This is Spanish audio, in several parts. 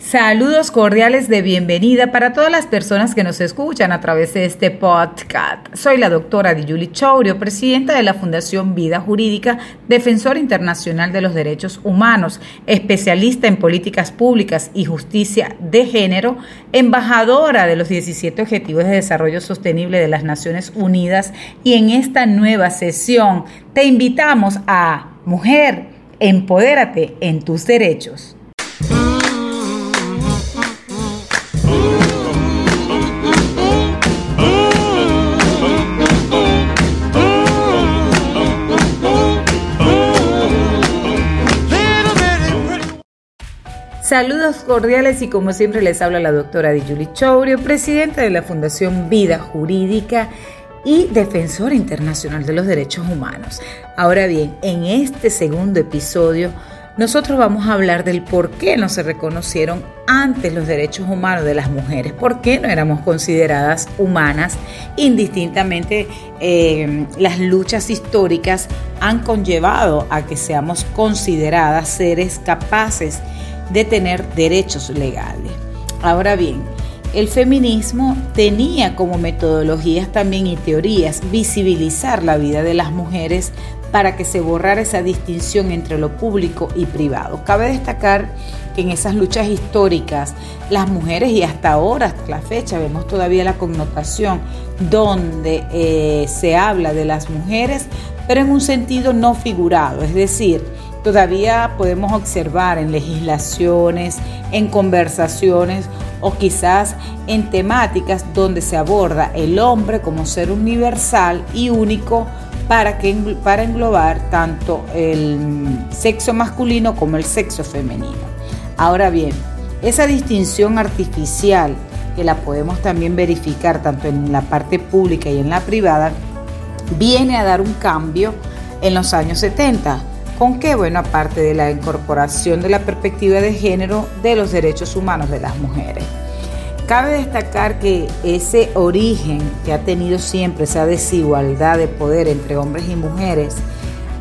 Saludos cordiales de bienvenida para todas las personas que nos escuchan a través de este podcast. Soy la doctora Diyuli Chourio, presidenta de la Fundación Vida Jurídica, defensora internacional de los derechos humanos, especialista en políticas públicas y justicia de género, embajadora de los 17 Objetivos de Desarrollo Sostenible de las Naciones Unidas y en esta nueva sesión te invitamos a Mujer, empodérate en tus derechos. Saludos cordiales y como siempre les habla la doctora Dijuli Chourio, presidenta de la Fundación Vida Jurídica y defensora internacional de los derechos humanos. Ahora bien, en este segundo episodio nosotros vamos a hablar del por qué no se reconocieron antes los derechos humanos de las mujeres, por qué no éramos consideradas humanas, indistintamente eh, las luchas históricas han conllevado a que seamos consideradas seres capaces de tener derechos legales. Ahora bien, el feminismo tenía como metodologías también y teorías visibilizar la vida de las mujeres para que se borrara esa distinción entre lo público y privado. Cabe destacar que en esas luchas históricas las mujeres y hasta ahora, hasta la fecha, vemos todavía la connotación donde eh, se habla de las mujeres, pero en un sentido no figurado, es decir, Todavía podemos observar en legislaciones, en conversaciones o quizás en temáticas donde se aborda el hombre como ser universal y único para, que, para englobar tanto el sexo masculino como el sexo femenino. Ahora bien, esa distinción artificial que la podemos también verificar tanto en la parte pública y en la privada, viene a dar un cambio en los años 70 ¿Con qué? Bueno, aparte de la incorporación de la perspectiva de género de los derechos humanos de las mujeres. Cabe destacar que ese origen que ha tenido siempre esa desigualdad de poder entre hombres y mujeres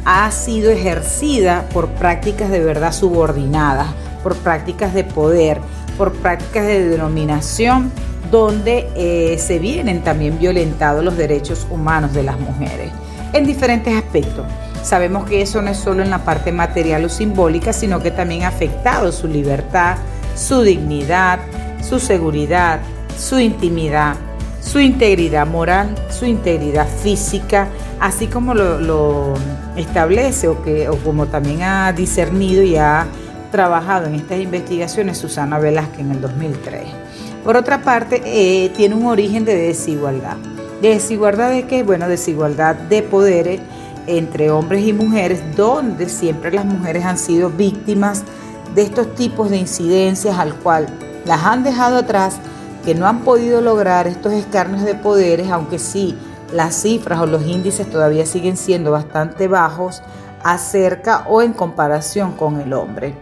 ha sido ejercida por prácticas de verdad subordinadas, por prácticas de poder, por prácticas de denominación, donde eh, se vienen también violentados los derechos humanos de las mujeres en diferentes aspectos. Sabemos que eso no es solo en la parte material o simbólica, sino que también ha afectado su libertad, su dignidad, su seguridad, su intimidad, su integridad moral, su integridad física, así como lo, establece o, que, o como también ha discernido y ha trabajado en estas investigaciones Susana Velázquez en el 2003. Por otra parte, eh, tiene un origen de desigualdad. ¿De desigualdad de qué? Bueno, desigualdad de poderes entre hombres y mujeres, donde siempre las mujeres han sido víctimas de estos tipos de incidencias al cual las han dejado atrás, que no han podido lograr estos escarnios de poderes, aunque sí las cifras o los índices todavía siguen siendo bastante bajos acerca o en comparación con el hombre.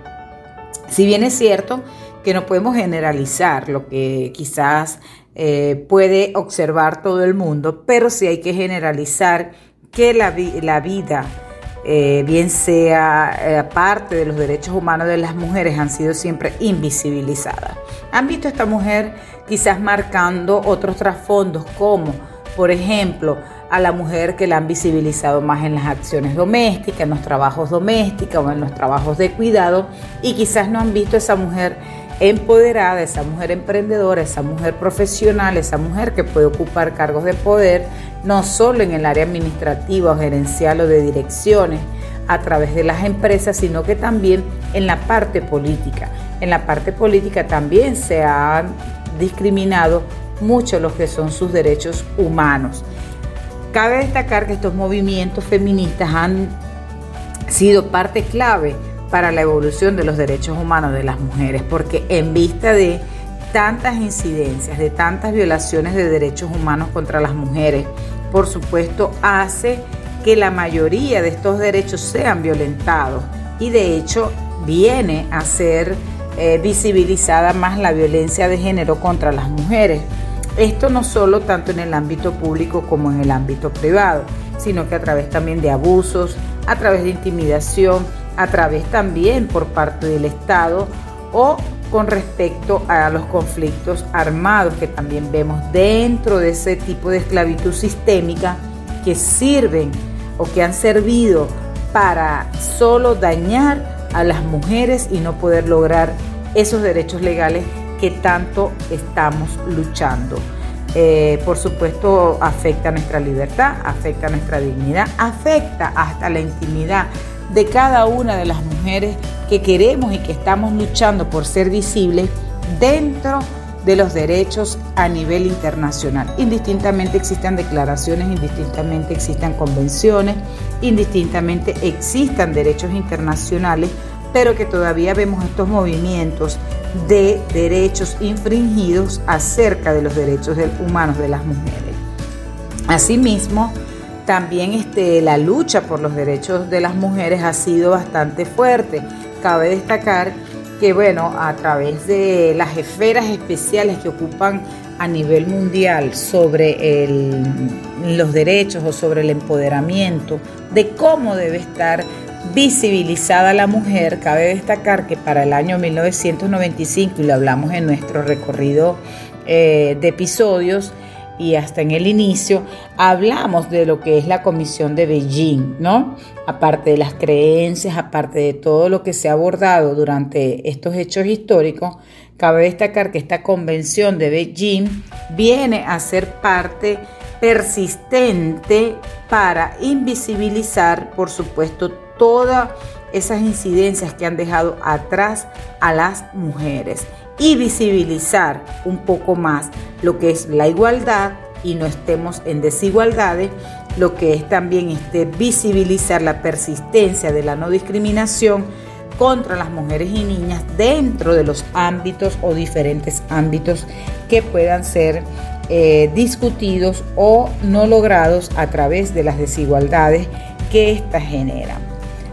Si bien es cierto que no podemos generalizar lo que quizás eh, puede observar todo el mundo, pero sí hay que generalizar que la, vida, eh, bien sea eh, parte de los derechos humanos de las mujeres, han sido siempre invisibilizadas. Han visto a esta mujer quizás marcando otros trasfondos como, por ejemplo, a la mujer que la han visibilizado más en las acciones domésticas, en los trabajos domésticos o en los trabajos de cuidado y quizás no han visto a esa mujer empoderada, esa mujer emprendedora, esa mujer profesional, esa mujer que puede ocupar cargos de poder, no solo en el área administrativa o gerencial o de direcciones a través de las empresas, sino que también en la parte política. En la parte política también se han discriminado mucho los que son sus derechos humanos. Cabe destacar que estos movimientos feministas han sido parte clave para la evolución de los derechos humanos de las mujeres, porque en vista de tantas incidencias, de tantas violaciones de derechos humanos contra las mujeres, por supuesto hace que la mayoría de estos derechos sean violentados y de hecho viene a ser eh, visibilizada más la violencia de género contra las mujeres. Esto no solo tanto en el ámbito público como en el ámbito privado, sino que a través también de abusos, a través de intimidación, a través también por parte del Estado o con respecto a los conflictos armados que también vemos dentro de ese tipo de esclavitud sistémica que sirven o que han servido para solo dañar a las mujeres y no poder lograr esos derechos legales que tanto estamos luchando. Eh, por supuesto, afecta nuestra libertad, afecta nuestra dignidad, afecta hasta la intimidad de cada una de las mujeres que queremos y que estamos luchando por ser visibles dentro de los derechos a nivel internacional. Indistintamente existan declaraciones, indistintamente existan convenciones, indistintamente existan derechos internacionales, pero que todavía vemos estos movimientos de derechos infringidos acerca de los derechos humanos de las mujeres. Asimismo, también este, la lucha por los derechos de las mujeres ha sido bastante fuerte. Cabe destacar que, bueno, a través de las esferas especiales que ocupan a nivel mundial sobre los derechos o sobre el empoderamiento, de cómo debe estar visibilizada la mujer, cabe destacar que para el año 1995, y lo hablamos en nuestro recorrido eh, de episodios, y hasta en el inicio hablamos de lo que es la Comisión de Beijing, ¿no? Aparte de las creencias, aparte de todo lo que se ha abordado durante estos hechos históricos, cabe destacar que esta Convención de Beijing viene a ser parte persistente para invisibilizar, por supuesto, todas esas incidencias que han dejado atrás a las mujeres y visibilizar un poco más lo que es la igualdad y no estemos en desigualdades, lo que es también este, visibilizar la persistencia de la no discriminación contra las mujeres y niñas dentro de los ámbitos o diferentes ámbitos que puedan ser eh, discutidos o no logrados a través de las desigualdades que éstas generan.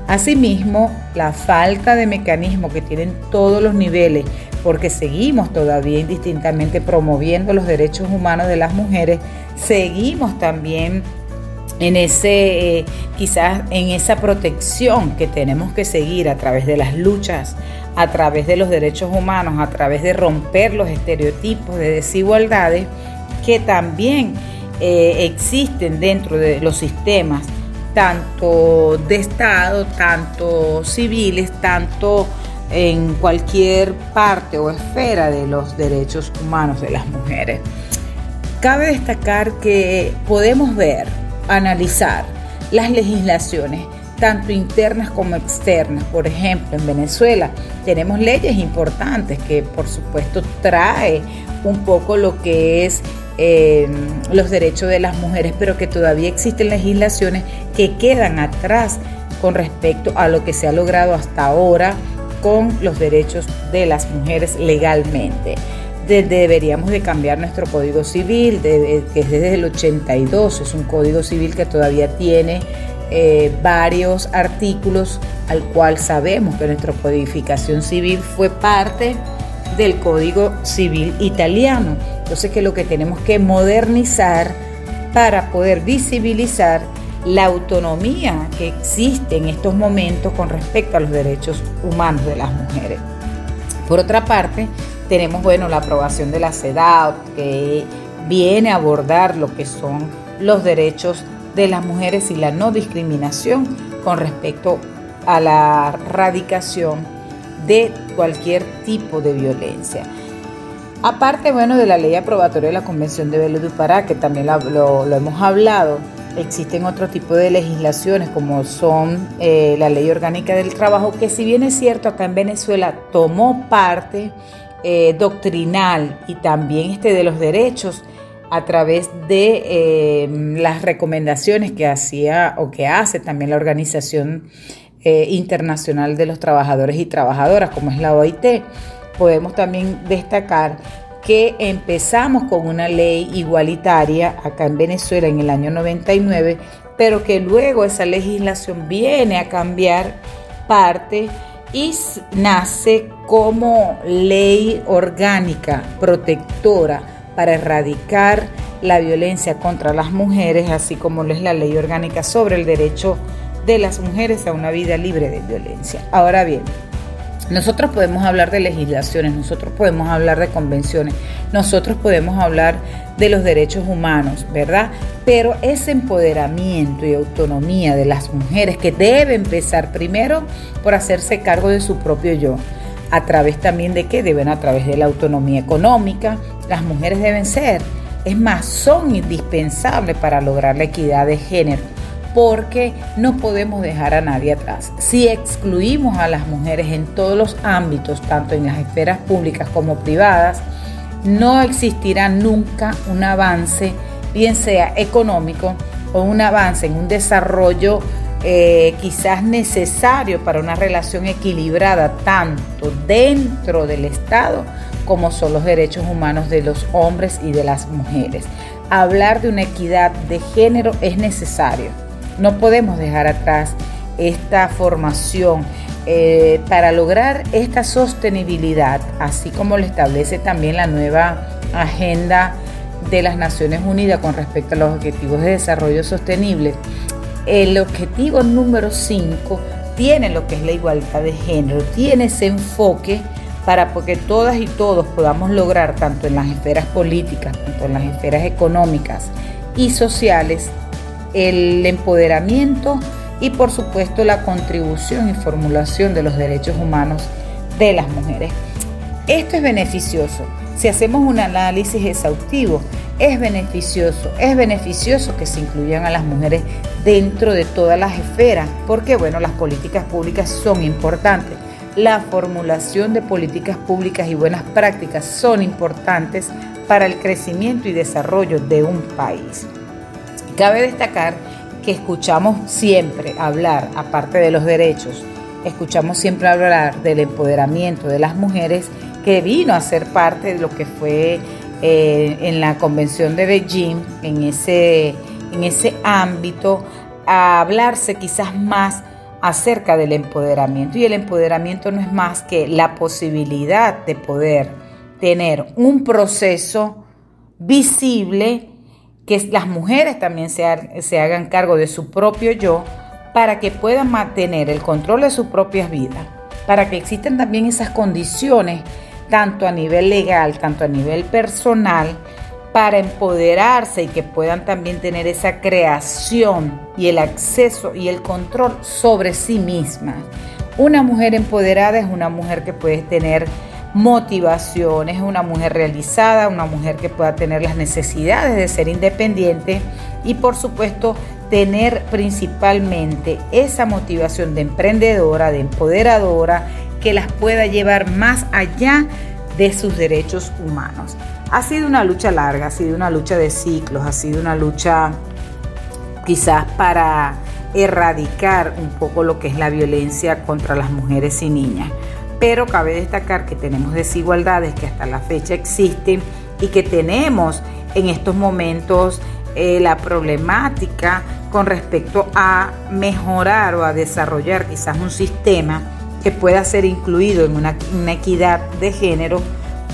Asimismo, la falta de mecanismo que tienen todos los niveles porque seguimos todavía indistintamente promoviendo los derechos humanos de las mujeres, seguimos también en ese, eh, quizás en esa protección que tenemos que seguir a través de las luchas, a través de los derechos humanos, a través de romper los estereotipos de desigualdades que también eh, existen dentro de los sistemas, tanto de Estado, tanto civiles, tanto en cualquier parte o esfera de los derechos humanos de las mujeres. Cabe destacar que podemos ver, analizar las legislaciones, tanto internas como externas. Por ejemplo, en Venezuela tenemos leyes importantes que por supuesto trae un poco lo que es eh, los derechos de las mujeres, pero que todavía existen legislaciones que quedan atrás con respecto a lo que se ha logrado hasta ahora con los derechos de las mujeres legalmente. deberíamos de cambiar nuestro código civil, que es desde el 82, es un código civil que todavía tiene eh, varios artículos al cual sabemos que nuestra codificación civil fue parte del código civil italiano. Entonces que lo que tenemos que modernizar para poder visibilizar la autonomía que existe en estos momentos con respecto a los derechos humanos de las mujeres. Por otra parte, tenemos bueno, la aprobación de la CEDAW, que viene a abordar lo que son los derechos de las mujeres y la no discriminación con respecto a la erradicación de cualquier tipo de violencia. Aparte, bueno, de la ley aprobatoria de la Convención de Velo Pará, que también lo, lo hemos hablado, existen otro tipo de legislaciones como son eh, la ley orgánica del trabajo, que si bien es cierto acá en Venezuela tomó parte eh, doctrinal y también este de los derechos a través de eh, las recomendaciones que hacía o que hace también la Organización Internacional de los Trabajadores y Trabajadoras, como es la OIT, podemos también destacar que empezamos con una ley igualitaria acá en Venezuela en el año 99, pero que luego esa legislación viene a cambiar parte y nace como ley orgánica protectora para erradicar la violencia contra las mujeres, así como lo es la ley orgánica sobre el derecho de las mujeres a una vida libre de violencia. Ahora bien, nosotros podemos hablar de legislaciones, nosotros podemos hablar de convenciones, nosotros podemos hablar de los derechos humanos, ¿verdad? Pero ese empoderamiento y autonomía de las mujeres que debe empezar primero por hacerse cargo de su propio yo, a través también de qué deben, a través de la autonomía económica, las mujeres deben ser, es más, son indispensables para lograr la equidad de género porque no podemos dejar a nadie atrás. Si excluimos a las mujeres en todos los ámbitos, tanto en las esferas públicas como privadas, no existirá nunca un avance, bien sea económico o un avance en un desarrollo eh, quizás necesario para una relación equilibrada tanto dentro del Estado como son los derechos humanos de los hombres y de las mujeres. Hablar de una equidad de género es necesario no podemos dejar atrás esta formación eh, para lograr esta sostenibilidad, así como lo establece también la nueva agenda de las Naciones Unidas con respecto a los objetivos de desarrollo sostenible. El objetivo número 5 tiene lo que es la igualdad de género, tiene ese enfoque para que todas y todos podamos lograr, tanto en las esferas políticas, tanto en las esferas económicas y sociales, el empoderamiento y por supuesto la contribución y formulación de los derechos humanos de las mujeres. Esto es beneficioso. Si hacemos un análisis exhaustivo, es beneficioso, es beneficioso que se incluyan a las mujeres dentro de todas las esferas, porque bueno, las políticas públicas son importantes. La formulación de políticas públicas y buenas prácticas son importantes para el crecimiento y desarrollo de un país. Cabe destacar que escuchamos siempre hablar, aparte de los derechos, escuchamos siempre hablar del empoderamiento de las mujeres que vino a ser parte de lo que fue eh, en la Convención de Beijing, en ese, en ese ámbito, a hablarse quizás más acerca del empoderamiento. Y el empoderamiento no es más que la posibilidad de poder tener un proceso visible, que las mujeres también se, se hagan cargo de su propio yo para que puedan mantener el control de sus propias vidas, para que existen también esas condiciones, tanto a nivel legal, tanto a nivel personal, para empoderarse y que puedan también tener esa creación y el acceso y el control sobre sí misma. Una mujer empoderada es una mujer que puede tener motivación, es una mujer realizada, una mujer que pueda tener las necesidades de ser independiente y por supuesto tener principalmente esa motivación de emprendedora, de empoderadora, que las pueda llevar más allá de sus derechos humanos. Ha sido una lucha larga, ha sido una lucha de ciclos, ha sido una lucha quizás para erradicar un poco lo que es la violencia contra las mujeres y niñas pero cabe destacar que tenemos desigualdades que hasta la fecha existen y que tenemos en estos momentos eh, la problemática con respecto a mejorar o a desarrollar quizás un sistema que pueda ser incluido en una, una equidad de género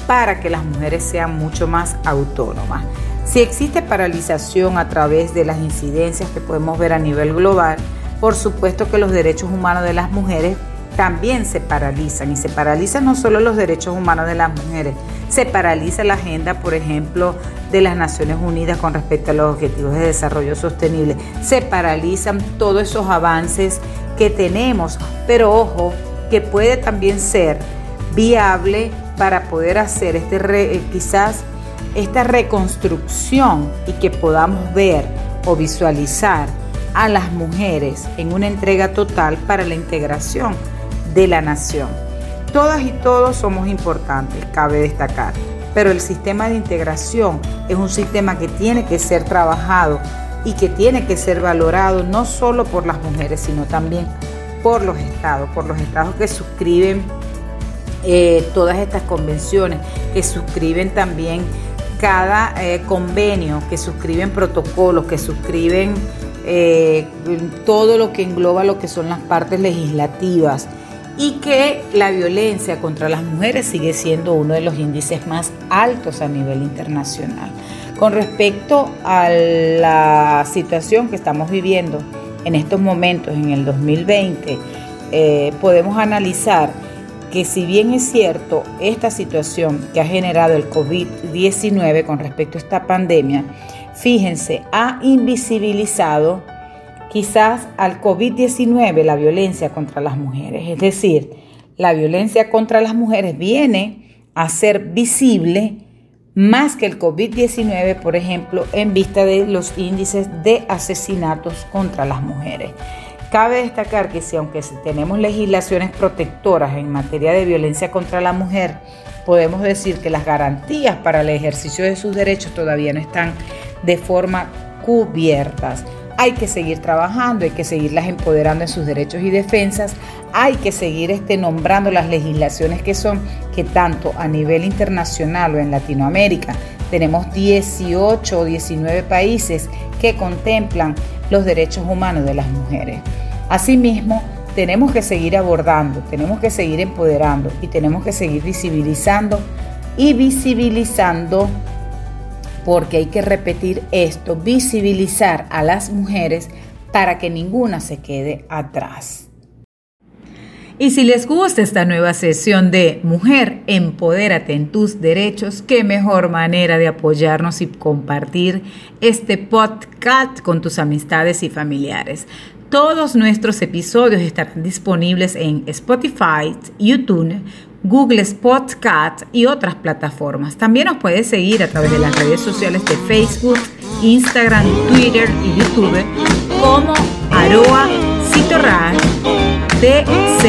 para que las mujeres sean mucho más autónomas. Si existe paralización a través de las incidencias que podemos ver a nivel global, por supuesto que los derechos humanos de las mujeres también se paralizan y se paralizan no solo los derechos humanos de las mujeres, se paraliza la agenda, por ejemplo, de las Naciones Unidas con respecto a los objetivos de desarrollo sostenible, se paralizan todos esos avances que tenemos, pero ojo, que puede también ser viable para poder hacer este eh, quizás esta reconstrucción y que podamos ver o visualizar a las mujeres en una entrega total para la integración de la nación. Todas y todos somos importantes, cabe destacar, pero el sistema de integración es un sistema que tiene que ser trabajado y que tiene que ser valorado no solo por las mujeres, sino también por los estados, por los estados que suscriben eh, todas estas convenciones, que suscriben también cada eh, convenio, que suscriben protocolos, que suscriben eh, todo lo que engloba lo que son las partes legislativas y que la violencia contra las mujeres sigue siendo uno de los índices más altos a nivel internacional. Con respecto a la situación que estamos viviendo en estos momentos, en el 2020, eh, podemos analizar que si bien es cierto esta situación que ha generado el COVID-19 con respecto a esta pandemia, fíjense, ha invisibilizado quizás al COVID-19 la violencia contra las mujeres. Es decir, la violencia contra las mujeres viene a ser visible más que el COVID-19, por ejemplo, en vista de los índices de asesinatos contra las mujeres. Cabe destacar que si aunque tenemos legislaciones protectoras en materia de violencia contra la mujer, podemos decir que las garantías para el ejercicio de sus derechos todavía no están de forma cubiertas. Hay que seguir trabajando, hay que seguirlas empoderando en sus derechos y defensas, hay que seguir este, nombrando las legislaciones que son, que tanto a nivel internacional o en Latinoamérica tenemos 18 o 19 países que contemplan los derechos humanos de las mujeres. Asimismo, tenemos que seguir abordando, tenemos que seguir empoderando y tenemos que seguir visibilizando y visibilizando porque hay que repetir esto, visibilizar a las mujeres para que ninguna se quede atrás. Y si les gusta esta nueva sesión de Mujer, empodérate en tus derechos, qué mejor manera de apoyarnos y compartir este podcast con tus amistades y familiares. Todos nuestros episodios estarán disponibles en Spotify, YouTube, Google Podcast y otras plataformas. También nos puedes seguir a través de las redes sociales de Facebook, Instagram, Twitter y YouTube como Aroa Citorral DC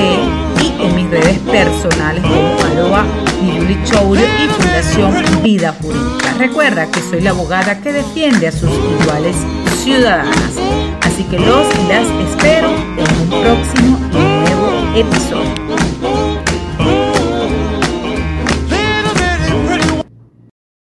y en mis redes personales como Aroa y Chourio y Fundación Vida Jurídica. Recuerda que soy la abogada que defiende a sus iguales ciudadanas. Así que los y las espero en un próximo y nuevo episodio.